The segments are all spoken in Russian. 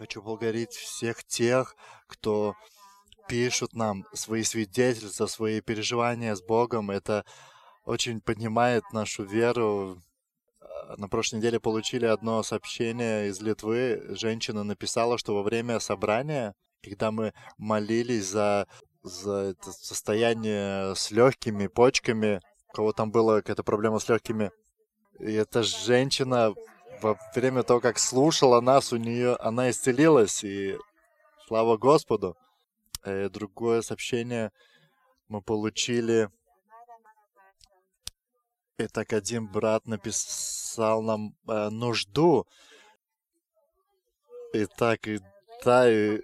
хочу благодарить всех тех, кто пишут нам свои свидетельства, свои переживания с Богом. Это очень поднимает нашу веру. На прошлой неделе получили одно сообщение из Литвы. Женщина написала, что во время собрания, когда мы молились за, за это состояние с легкими почками, у кого там была какая-то проблема с легкими, и эта женщина во время того, как слушала нас, у нее она исцелилась, и слава Господу. И другое сообщение мы получили. И так один брат написал нам э, нужду. И так, и да, и,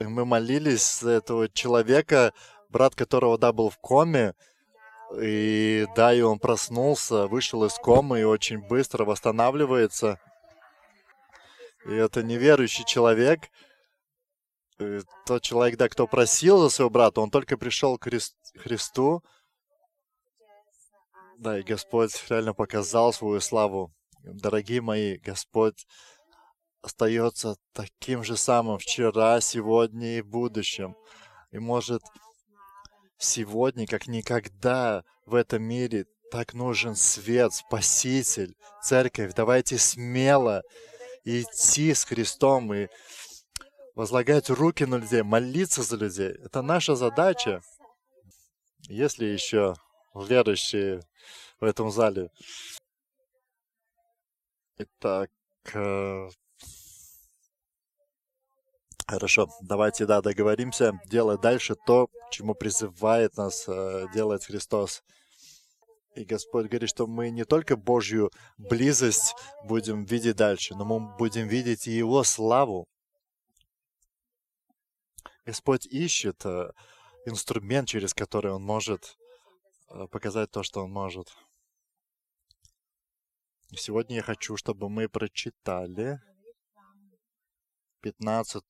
и мы молились за этого человека, брат которого, да, был в коме, и да, и он проснулся, вышел из комы и очень быстро восстанавливается. И это неверующий человек. И тот человек, да, кто просил за своего брата, он только пришел к Христу. Да, и Господь реально показал свою славу. Дорогие мои, Господь остается таким же самым вчера, сегодня и в будущем. И может Сегодня, как никогда в этом мире, так нужен свет, Спаситель, Церковь. Давайте смело идти с Христом и возлагать руки на людей, молиться за людей. Это наша задача. Если еще верующие в этом зале. Итак, э, Хорошо, давайте, да, договоримся, делать дальше то, чему призывает нас э, делать Христос. И Господь говорит, что мы не только Божью близость будем видеть дальше, но мы будем видеть и Его славу. Господь ищет э, инструмент, через который Он может э, показать то, что Он может. Сегодня я хочу, чтобы мы прочитали 15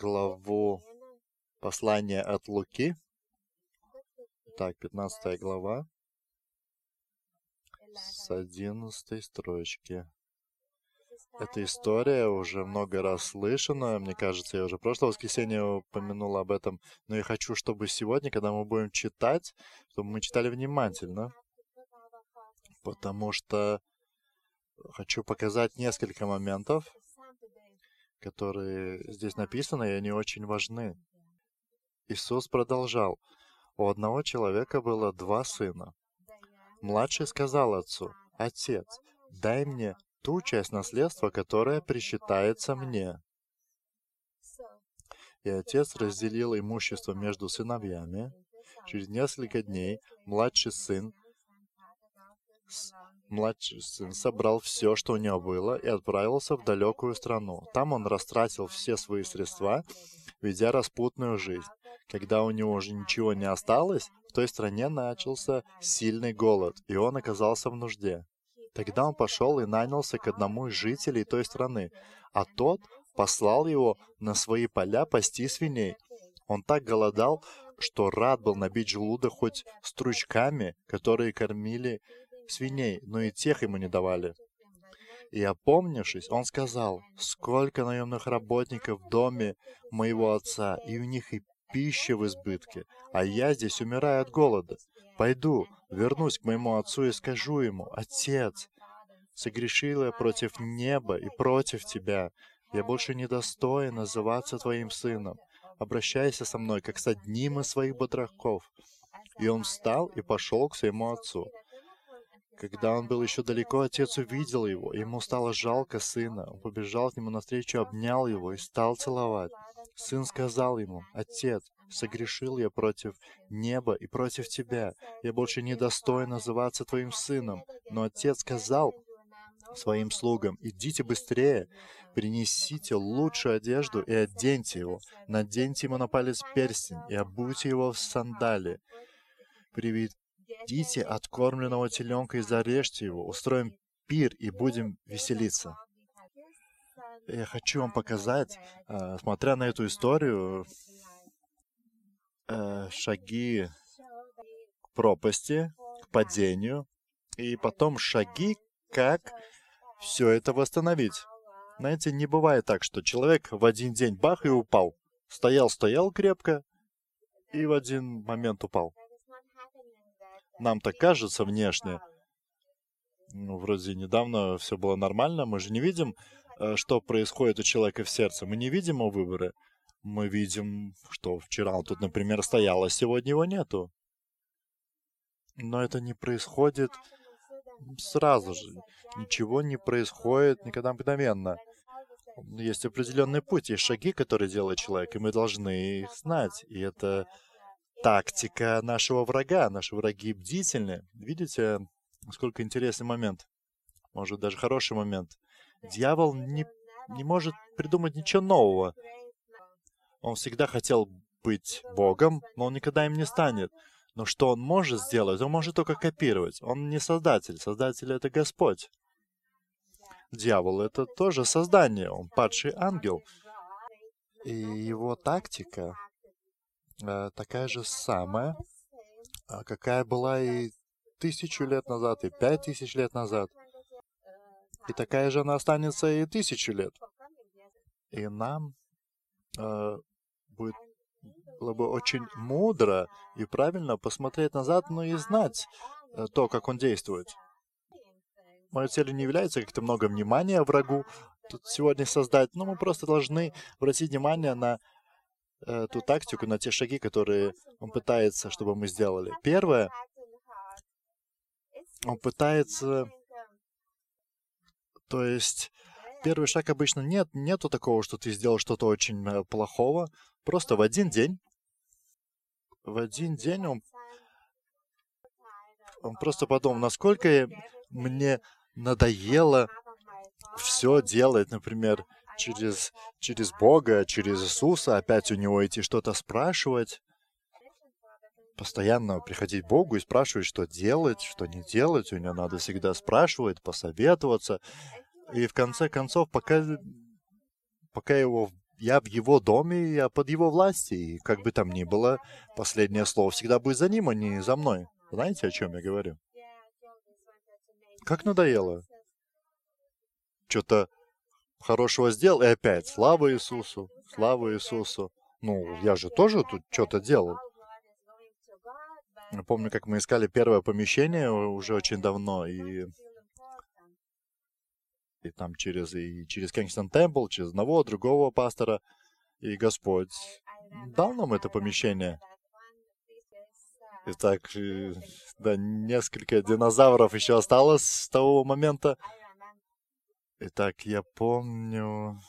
главу послания от Луки. Так, 15 глава с 11 строчки. Эта история уже много раз слышана. Мне кажется, я уже прошлое воскресенье упомянул об этом. Но я хочу, чтобы сегодня, когда мы будем читать, чтобы мы читали внимательно. Потому что хочу показать несколько моментов, которые здесь написаны, и они очень важны. Иисус продолжал. У одного человека было два сына. Младший сказал отцу, «Отец, дай мне ту часть наследства, которая присчитается мне». И отец разделил имущество между сыновьями. Через несколько дней младший сын Младший сын собрал все, что у него было, и отправился в далекую страну. Там он растратил все свои средства, ведя распутную жизнь. Когда у него уже ничего не осталось, в той стране начался сильный голод, и он оказался в нужде. Тогда он пошел и нанялся к одному из жителей той страны, а тот послал его на свои поля пасти свиней. Он так голодал, что рад был набить желудок хоть стручками, которые кормили свиней, но и тех ему не давали. И опомнившись, он сказал, «Сколько наемных работников в доме моего отца, и у них и пища в избытке, а я здесь умираю от голода. Пойду, вернусь к моему отцу и скажу ему, «Отец, согрешил я против неба и против тебя. Я больше не достоин называться твоим сыном. Обращайся со мной, как с одним из своих батраков». И он встал и пошел к своему отцу. Когда он был еще далеко, отец увидел его, ему стало жалко сына. Он побежал к нему навстречу, обнял его и стал целовать. Сын сказал ему, «Отец, согрешил я против неба и против тебя. Я больше не достоин называться твоим сыном». Но отец сказал своим слугам, «Идите быстрее, принесите лучшую одежду и оденьте его. Наденьте ему на палец перстень и обуйте его в сандали. Идите откормленного теленка и зарежьте его, устроим пир и будем веселиться. Я хочу вам показать, э, смотря на эту историю, э, шаги к пропасти, к падению, и потом шаги, как все это восстановить. Знаете, не бывает так, что человек в один день бах и упал. Стоял-стоял крепко и в один момент упал. Нам так кажется внешне. Ну, вроде недавно все было нормально. Мы же не видим, э, что происходит у человека в сердце. Мы не видим его выборы. Мы видим, что вчера он тут, например, стоял, а сегодня его нету. Но это не происходит сразу же. Ничего не происходит никогда мгновенно. Есть определенный путь, есть шаги, которые делает человек, и мы должны их знать. И это тактика нашего врага. Наши враги бдительны. Видите, сколько интересный момент. Может, даже хороший момент. Дьявол не, не может придумать ничего нового. Он всегда хотел быть Богом, но он никогда им не станет. Но что он может сделать? Он может только копировать. Он не создатель. Создатель — это Господь. Дьявол — это тоже создание. Он падший ангел. И его тактика такая же самая, а какая была и тысячу лет назад, и пять тысяч лет назад. И такая же она останется и тысячу лет. И нам э, будет было бы очень мудро и правильно посмотреть назад, но и знать э, то, как он действует. Моя цель не является как-то много внимания врагу тут сегодня создать, но мы просто должны обратить внимание на э, ту тактику, на те шаги, которые он пытается, чтобы мы сделали. Первое, он пытается, то есть первый шаг обычно нет, нету такого, что ты сделал что-то очень э, плохого, просто в один день в один день он, он просто подумал, насколько мне надоело все делать, например, через, через Бога, через Иисуса, опять у него идти что-то спрашивать, постоянно приходить к Богу и спрашивать, что делать, что не делать. У него надо всегда спрашивать, посоветоваться. И в конце концов, пока, пока его я в его доме, я под его властью, и как бы там ни было, последнее слово всегда будет за ним, а не за мной. Знаете, о чем я говорю? Как надоело. Что-то хорошего сделал, и опять слава Иисусу, слава Иисусу. Ну, я же тоже тут что-то делал. Я помню, как мы искали первое помещение уже очень давно, и и там через, и через Кенгстон Темпл, через одного, другого пастора. И Господь дал нам это помещение. И так, э, да, несколько динозавров еще осталось с того момента. Итак, я помню,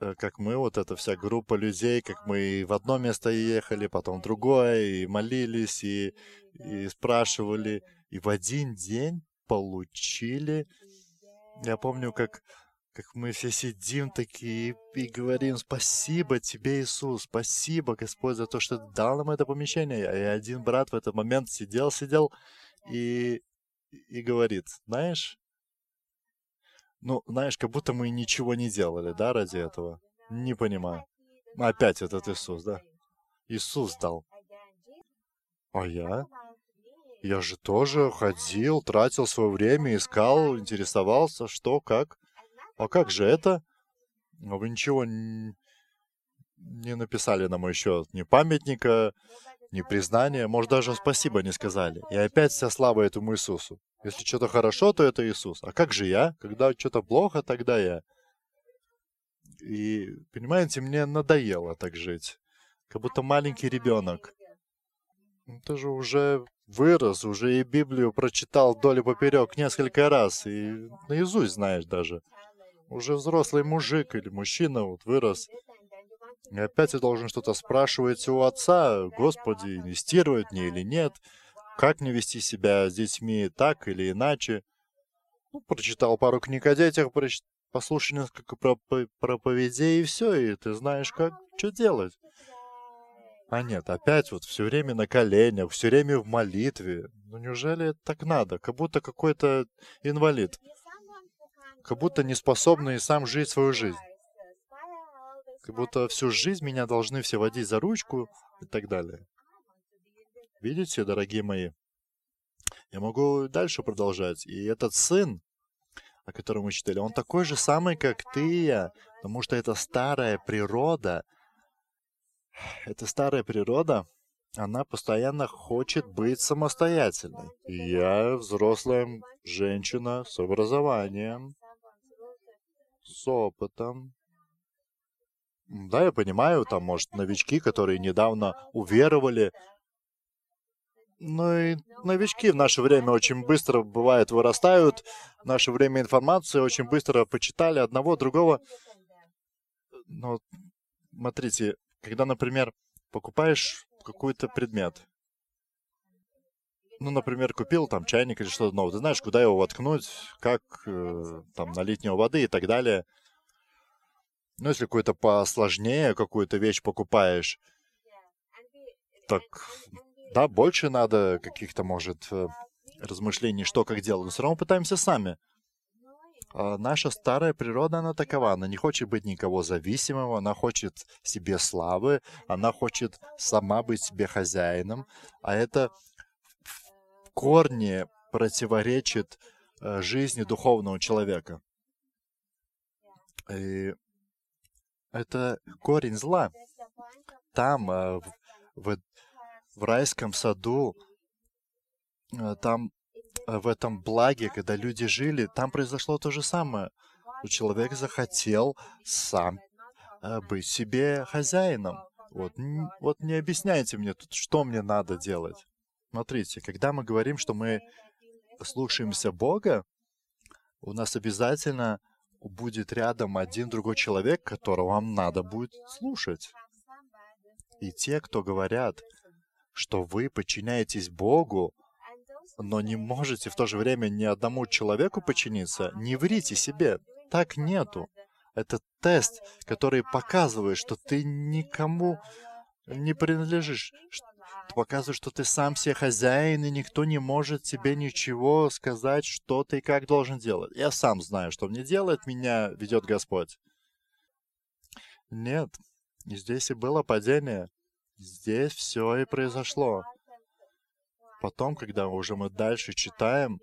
э, как мы, вот эта вся группа людей, как мы в одно место ехали, потом в другое, и молились, и, и спрашивали, и в один день получили я помню, как, как мы все сидим такие и говорим, спасибо тебе, Иисус, спасибо, Господь, за то, что ты дал нам это помещение. И один брат в этот момент сидел, сидел и, и говорит, знаешь, ну, знаешь, как будто мы ничего не делали, да, ради этого. Не понимаю. Опять этот Иисус, да? Иисус дал. А я? Я же тоже ходил, тратил свое время, искал, интересовался, что, как. А как же это? Но вы ничего не написали на мой счет. Ни памятника, ни признания, может, даже спасибо не сказали. И опять вся слава этому Иисусу. Если что-то хорошо, то это Иисус. А как же я? Когда что-то плохо, тогда я. И, понимаете, мне надоело так жить. Как будто маленький ребенок. Ты же уже вырос, уже и Библию прочитал вдоль и поперек несколько раз, и наизусть знаешь даже. Уже взрослый мужик или мужчина вот вырос. И опять ты должен что-то спрашивать у отца, Господи, инвестировать мне или нет, как мне вести себя с детьми так или иначе. Ну, прочитал пару книг о детях, проч... послушал несколько проповедей, и все, и ты знаешь, как, что делать. А нет, опять вот все время на коленях, все время в молитве. Ну неужели так надо? Как будто какой-то инвалид. Как будто не способный сам жить свою жизнь. Как будто всю жизнь меня должны все водить за ручку и так далее. Видите, дорогие мои? Я могу дальше продолжать. И этот сын, о котором мы читали, он такой же самый, как ты и я, потому что это старая природа. Это старая природа, она постоянно хочет быть самостоятельной. Я взрослая женщина с образованием, с опытом. Да, я понимаю, там, может, новички, которые недавно уверовали. Но и новички в наше время очень быстро, бывает, вырастают. В наше время информации очень быстро почитали одного, другого. Но, смотрите, когда, например, покупаешь какой-то предмет, ну, например, купил там чайник или что-то новое, ты знаешь, куда его воткнуть, как э, там налить него воды и так далее. Ну, если какой-то посложнее какую-то вещь покупаешь, так, да, больше надо каких-то, может, э, размышлений, что как делать. Но все равно пытаемся сами. А наша старая природа, она такова. Она не хочет быть никого зависимого, она хочет себе славы, она хочет сама быть себе хозяином. А это в корне противоречит э, жизни духовного человека. И это корень зла. Там, э, в, в райском саду, э, там, э, в этом благе, когда люди жили, там произошло то же самое. Человек захотел сам быть себе хозяином. Вот, вот не объясняйте мне тут, что мне надо делать. Смотрите, когда мы говорим, что мы слушаемся Бога, у нас обязательно будет рядом один другой человек, которого вам надо будет слушать. И те, кто говорят, что вы подчиняетесь Богу, но не можете в то же время ни одному человеку подчиниться, не врите себе. Так нету. Это тест, который показывает, что ты никому не принадлежишь, показывает, что ты сам себе хозяин, и никто не может тебе ничего сказать, что ты и как должен делать. Я сам знаю, что мне делать, меня ведет Господь. Нет, здесь и было падение. Здесь все и произошло. Потом, когда уже мы дальше читаем,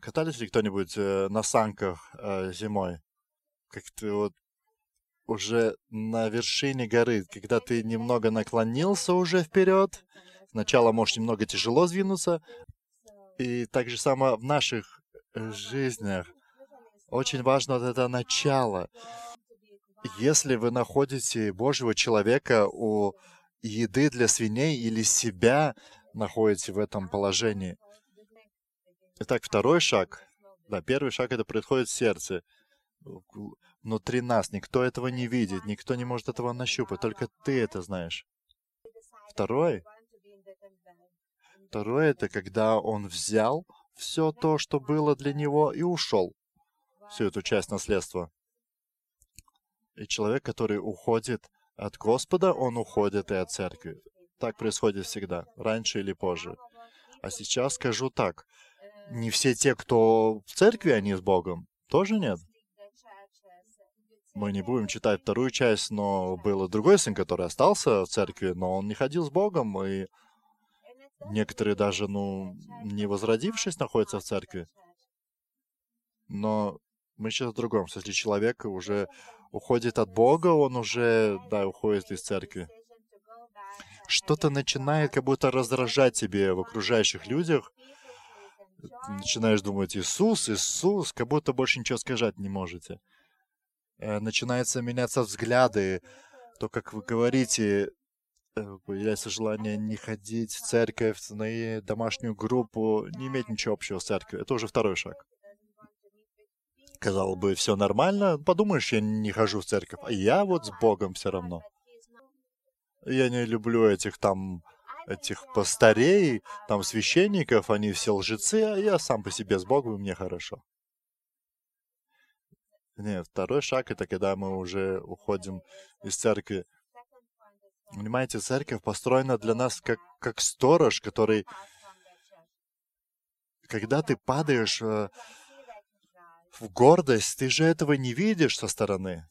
катались ли кто-нибудь э, на санках э, зимой? Как-то вот уже на вершине горы, когда ты немного наклонился уже вперед, сначала можешь немного тяжело сдвинуться, и так же само в наших э, жизнях очень важно вот это начало. Если вы находите Божьего человека у еды для свиней или себя находите в этом положении. Итак, второй шаг. Да, первый шаг это происходит в сердце внутри нас. Никто этого не видит, никто не может этого нащупать, только ты это знаешь. Второй. Второе — это когда он взял все то, что было для него, и ушел. Всю эту часть наследства. И человек, который уходит от Господа, он уходит и от церкви. Так происходит всегда, раньше или позже. А сейчас скажу так. Не все те, кто в церкви, они с Богом. Тоже нет. Мы не будем читать вторую часть, но был другой сын, который остался в церкви, но он не ходил с Богом, и некоторые даже, ну, не возродившись, находятся в церкви. Но мы сейчас о другом. Если человек уже уходит от Бога, он уже, да, уходит из церкви. Что-то начинает как будто раздражать тебе в окружающих людях. Начинаешь думать, Иисус, Иисус, как будто больше ничего сказать не можете. Э, начинаются меняться взгляды, то, как вы говорите, э, появляется желание не ходить в церковь, на домашнюю группу, не иметь ничего общего с церковью. Это уже второй шаг. Казалось бы, все нормально, подумаешь, я не хожу в церковь, а я вот с Богом все равно. Я не люблю этих там этих постарей, там священников, они все лжецы, а я сам по себе с Богом, и мне хорошо. Нет, второй шаг это когда мы уже уходим из церкви. Понимаете, церковь построена для нас как, как сторож, который, когда ты падаешь э, в гордость, ты же этого не видишь со стороны.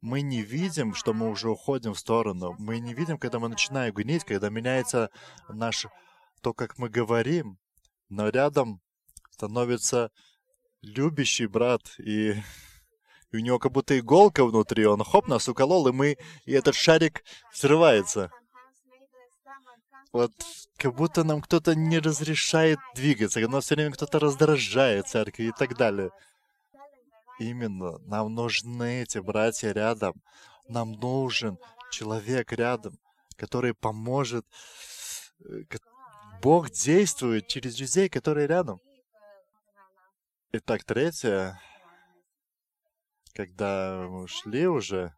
Мы не видим, что мы уже уходим в сторону. Мы не видим, когда мы начинаем гнить, когда меняется наш то, как мы говорим. Но рядом становится любящий брат, и, и у него как будто иголка внутри, он хоп, нас уколол, и мы, и этот шарик взрывается. Вот как будто нам кто-то не разрешает двигаться, нас все время кто-то раздражает церковь и так далее. Именно, нам нужны эти братья рядом. Нам нужен человек рядом, который поможет. Э, Бог действует через людей, которые рядом. Итак, третье. Когда мы шли уже,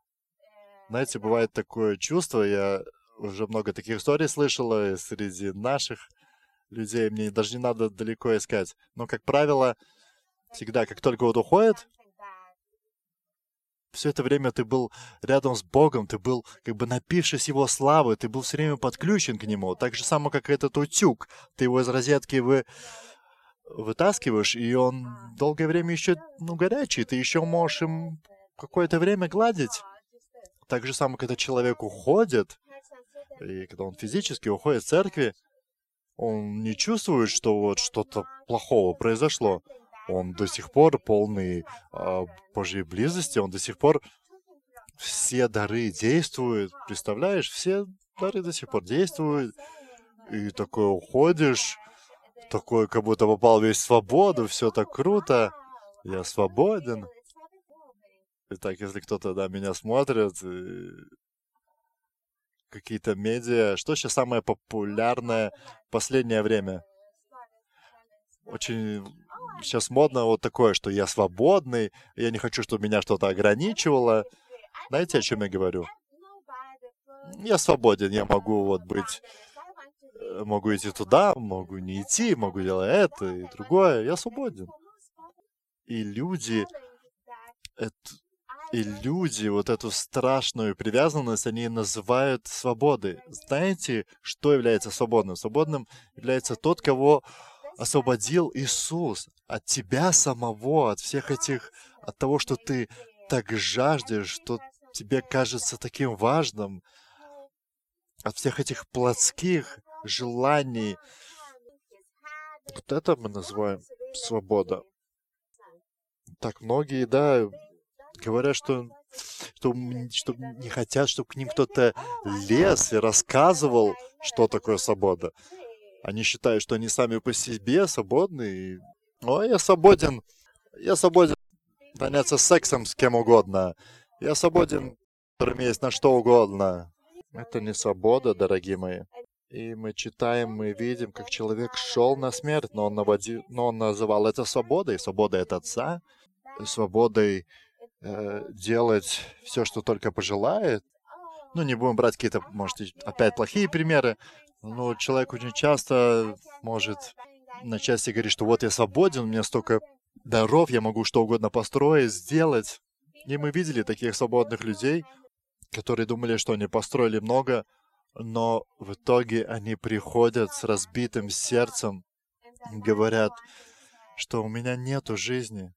знаете, бывает такое чувство, я уже много таких историй слышала среди наших людей, мне даже не надо далеко искать. Но, как правило, всегда, как только вот уходит, все это время ты был рядом с Богом, ты был как бы напившись Его славы, ты был все время подключен к Нему. Так же само, как этот утюг. Ты его из розетки вы вытаскиваешь, и он долгое время еще ну, горячий. Ты еще можешь им какое-то время гладить. Так же само, когда человек уходит, и когда он физически уходит из церкви, он не чувствует, что вот что-то плохого произошло. Он до сих пор полный э, Божьей близости, он до сих пор все дары действуют. Представляешь, все дары до сих пор действуют. И такой уходишь, такой, как будто попал весь в свободу, все так круто. Я свободен. Итак, если кто-то да, меня смотрит, какие-то медиа. Что сейчас самое популярное в последнее время? Очень сейчас модно вот такое, что я свободный, я не хочу, чтобы меня что-то ограничивало. Знаете, о чем я говорю? Я свободен, я могу вот быть, э, могу идти туда, могу не идти, могу делать это и другое. Я свободен. И люди, это, и люди вот эту страшную привязанность, они называют свободой. Знаете, что является свободным? Свободным является тот, кого освободил Иисус от тебя самого, от всех этих, от того, что ты так жаждешь, что тебе кажется таким важным, от всех этих плотских желаний. Вот это мы называем свобода. Так многие, да, говорят, что, что, что не хотят, чтобы к ним кто-то лез и рассказывал, что такое свобода. Они считают, что они сами по себе свободны. И... О, я свободен. Я свободен заняться сексом с кем угодно. Я свободен, есть на что угодно. Это не свобода, дорогие мои. И мы читаем, мы видим, как человек шел на смерть, но он, наводил, но он называл это свободой, свободой от Отца, свободой э, делать все, что только пожелает. Ну, не будем брать какие-то, может, опять плохие примеры, но человек очень часто может начать себе говорить, что вот я свободен, у меня столько даров, я могу что угодно построить, сделать. И мы видели таких свободных людей, которые думали, что они построили много, но в итоге они приходят с разбитым сердцем, говорят, что у меня нету жизни,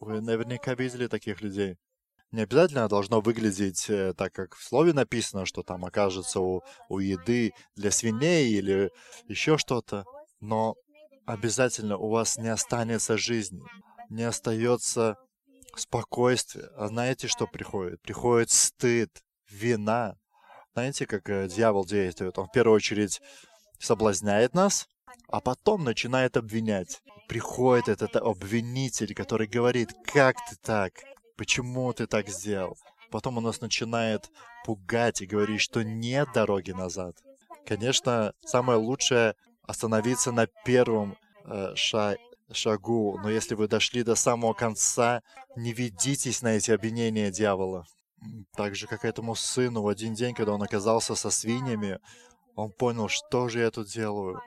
вы наверняка видели таких людей. Не обязательно должно выглядеть э, так, как в слове написано, что там окажется у, у еды для свиней или еще что-то. Но обязательно у вас не останется жизни, не остается спокойствие. А знаете, что приходит? Приходит стыд, вина. Знаете, как э, дьявол действует? Он в первую очередь соблазняет нас, а потом начинает обвинять. Приходит этот обвинитель, который говорит, как ты так? Почему ты так сделал? Потом он нас начинает пугать и говорить, что нет дороги назад. Конечно, самое лучшее остановиться на первом э, ша шагу, но если вы дошли до самого конца, не ведитесь на эти обвинения дьявола. Так же, как этому сыну в один день, когда он оказался со свиньями, он понял, что же я тут делаю.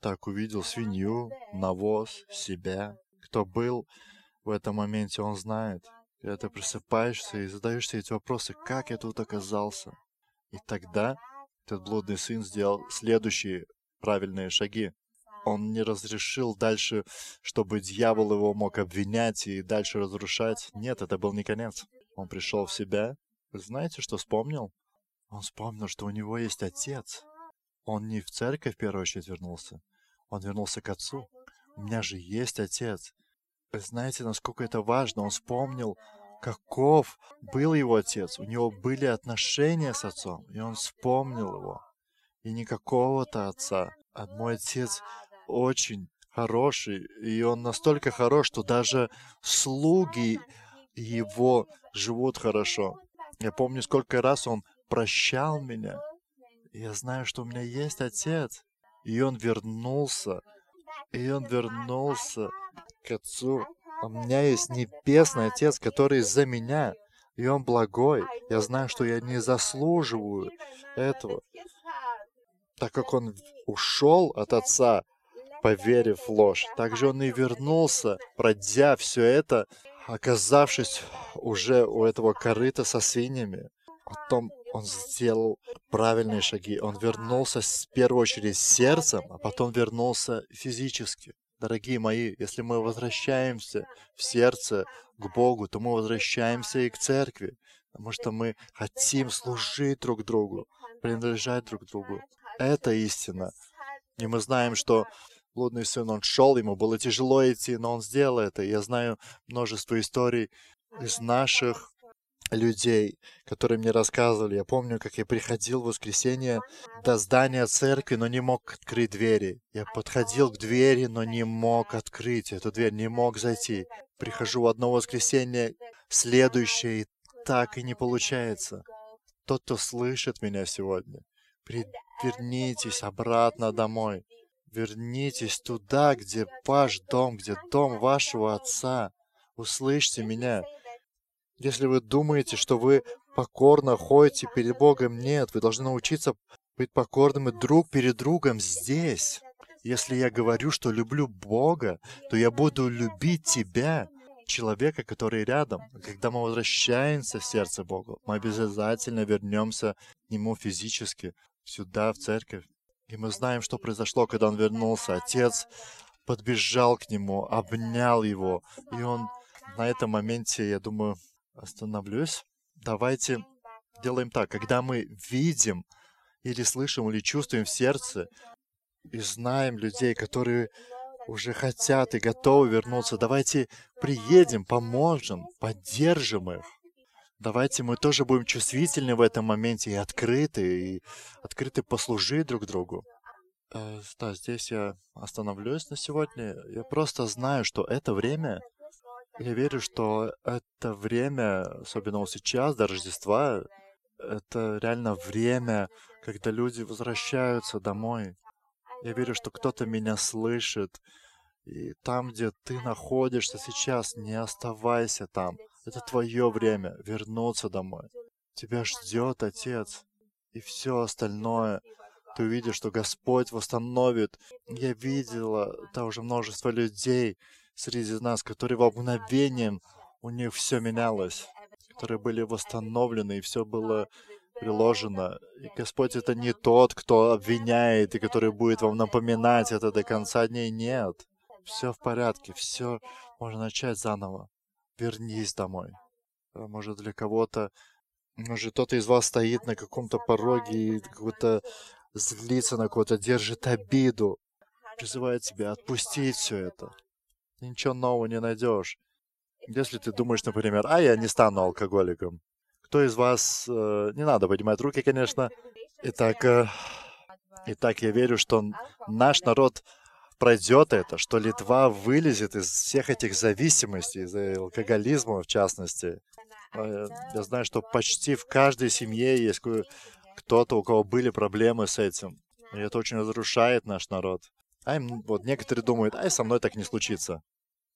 Так увидел свинью, навоз, себя. Кто был в этом моменте, он знает. Когда ты просыпаешься и задаешься эти вопросы, как я тут оказался? И тогда этот блудный сын сделал следующие правильные шаги. Он не разрешил дальше, чтобы дьявол его мог обвинять и дальше разрушать. Нет, это был не конец. Он пришел в себя. Знаете, что вспомнил? Он вспомнил, что у него есть отец. Он не в церковь в первую очередь вернулся. Он вернулся к отцу. у меня же есть отец. Знаете, насколько это важно? Он вспомнил, каков был его отец. У него были отношения с отцом, и он вспомнил его. И не какого-то отца, а мой отец очень хороший, и он настолько хорош, что даже слуги его живут хорошо. Я помню, сколько раз он прощал меня. Я знаю, что у меня есть отец. И он вернулся. И он вернулся к отцу. У меня есть небесный отец, который за меня. И он благой. Я знаю, что я не заслуживаю этого. Так как он ушел от отца, поверив в ложь, так же он и вернулся, пройдя все это, оказавшись уже у этого корыта со свиньями. Потом он сделал правильные шаги. Он вернулся в первую очередь сердцем, а потом вернулся физически. Дорогие мои, если мы возвращаемся в сердце к Богу, то мы возвращаемся и к церкви, потому что мы хотим служить друг другу, принадлежать друг другу. Это истина. И мы знаем, что блудный сын, он шел, ему было тяжело идти, но он сделал это. Я знаю множество историй из наших людей, которые мне рассказывали. Я помню, как я приходил в воскресенье до здания церкви, но не мог открыть двери. Я подходил к двери, но не мог открыть эту дверь, не мог зайти. Прихожу в одно воскресенье, следующее, и так и не получается. Тот, кто слышит меня сегодня, вернитесь обратно домой. Вернитесь туда, где ваш дом, где дом вашего отца. Услышьте меня. Если вы думаете, что вы покорно ходите перед Богом, нет, вы должны научиться быть покорными друг перед другом здесь. Если я говорю, что люблю Бога, то я буду любить тебя, человека, который рядом. Когда мы возвращаемся в сердце Бога, мы обязательно вернемся к Нему физически, сюда, в церковь. И мы знаем, что произошло, когда он вернулся. Отец подбежал к нему, обнял его. И он на этом моменте, я думаю, остановлюсь. Давайте делаем так. Когда мы видим или слышим, или чувствуем в сердце, и знаем людей, которые уже хотят и готовы вернуться, давайте приедем, поможем, поддержим их. Давайте мы тоже будем чувствительны в этом моменте и открыты, и открыты послужить друг другу. Э, да, здесь я остановлюсь на сегодня. Я просто знаю, что это время, я верю, что это время, особенно вот сейчас, до Рождества, это реально время, когда люди возвращаются домой. Я верю, что кто-то меня слышит. И там, где ты находишься сейчас, не оставайся там. Это твое время вернуться домой. Тебя ждет Отец. И все остальное ты увидишь, что Господь восстановит. Я видела там уже множество людей, среди нас, которые во мгновение у них все менялось, которые были восстановлены, и все было приложено. И Господь это не тот, кто обвиняет и который будет вам напоминать это до конца дней. Нет. Все в порядке, все можно начать заново. Вернись домой. А может, для кого-то, может, кто-то из вас стоит на каком-то пороге и какой-то злится на кого-то, держит обиду, призывает тебя отпустить все это ничего нового не найдешь. Если ты думаешь, например, а я не стану алкоголиком. Кто из вас... Э, не надо поднимать руки, конечно. Итак, э, итак, я верю, что наш народ пройдет это, что Литва вылезет из всех этих зависимостей, из алкоголизма в частности. Э, я знаю, что почти в каждой семье есть кто-то, у кого были проблемы с этим. И это очень разрушает наш народ. А им, вот некоторые думают, ай, со мной так не случится.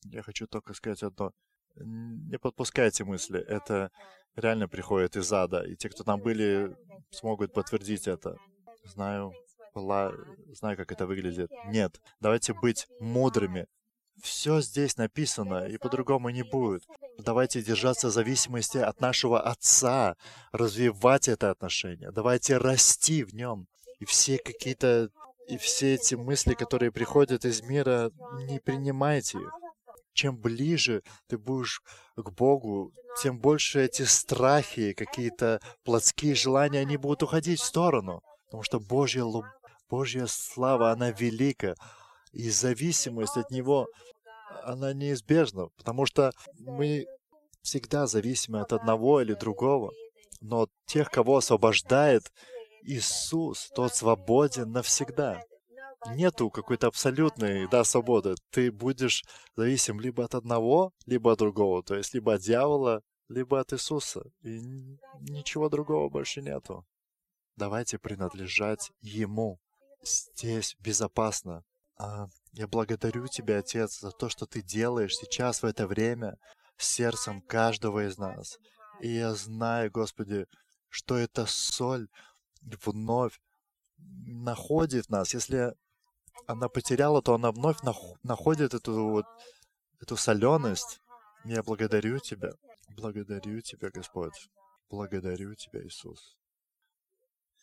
Я хочу только сказать одно. Не подпускайте мысли. Это реально приходит из ада. И те, кто там были, смогут подтвердить это. Знаю, была, знаю, как это выглядит. Нет, давайте быть мудрыми. Все здесь написано, и по-другому не будет. Давайте держаться зависимости от нашего Отца, развивать это отношение. Давайте расти в нем. И все какие-то и все эти мысли, которые приходят из мира, не принимайте их. Чем ближе ты будешь к Богу, тем больше эти страхи, какие-то плотские желания, они будут уходить в сторону. Потому что Божья, Божья слава, она велика. И зависимость от Него, она неизбежна, потому что мы всегда зависимы от одного или другого. Но тех, кого освобождает Иисус, тот свободен навсегда. Нету какой-то абсолютной, да, свободы. Ты будешь зависим либо от одного, либо от другого. То есть либо от дьявола, либо от Иисуса. И ничего другого больше нету. Давайте принадлежать Ему. Здесь безопасно. А, я благодарю Тебя, Отец, за то, что Ты делаешь сейчас в это время сердцем каждого из нас. И я знаю, Господи, что эта соль вновь находит нас. Если она потеряла, то она вновь находит эту вот эту соленость. Я благодарю Тебя. Благодарю Тебя, Господь. Благодарю Тебя, Иисус.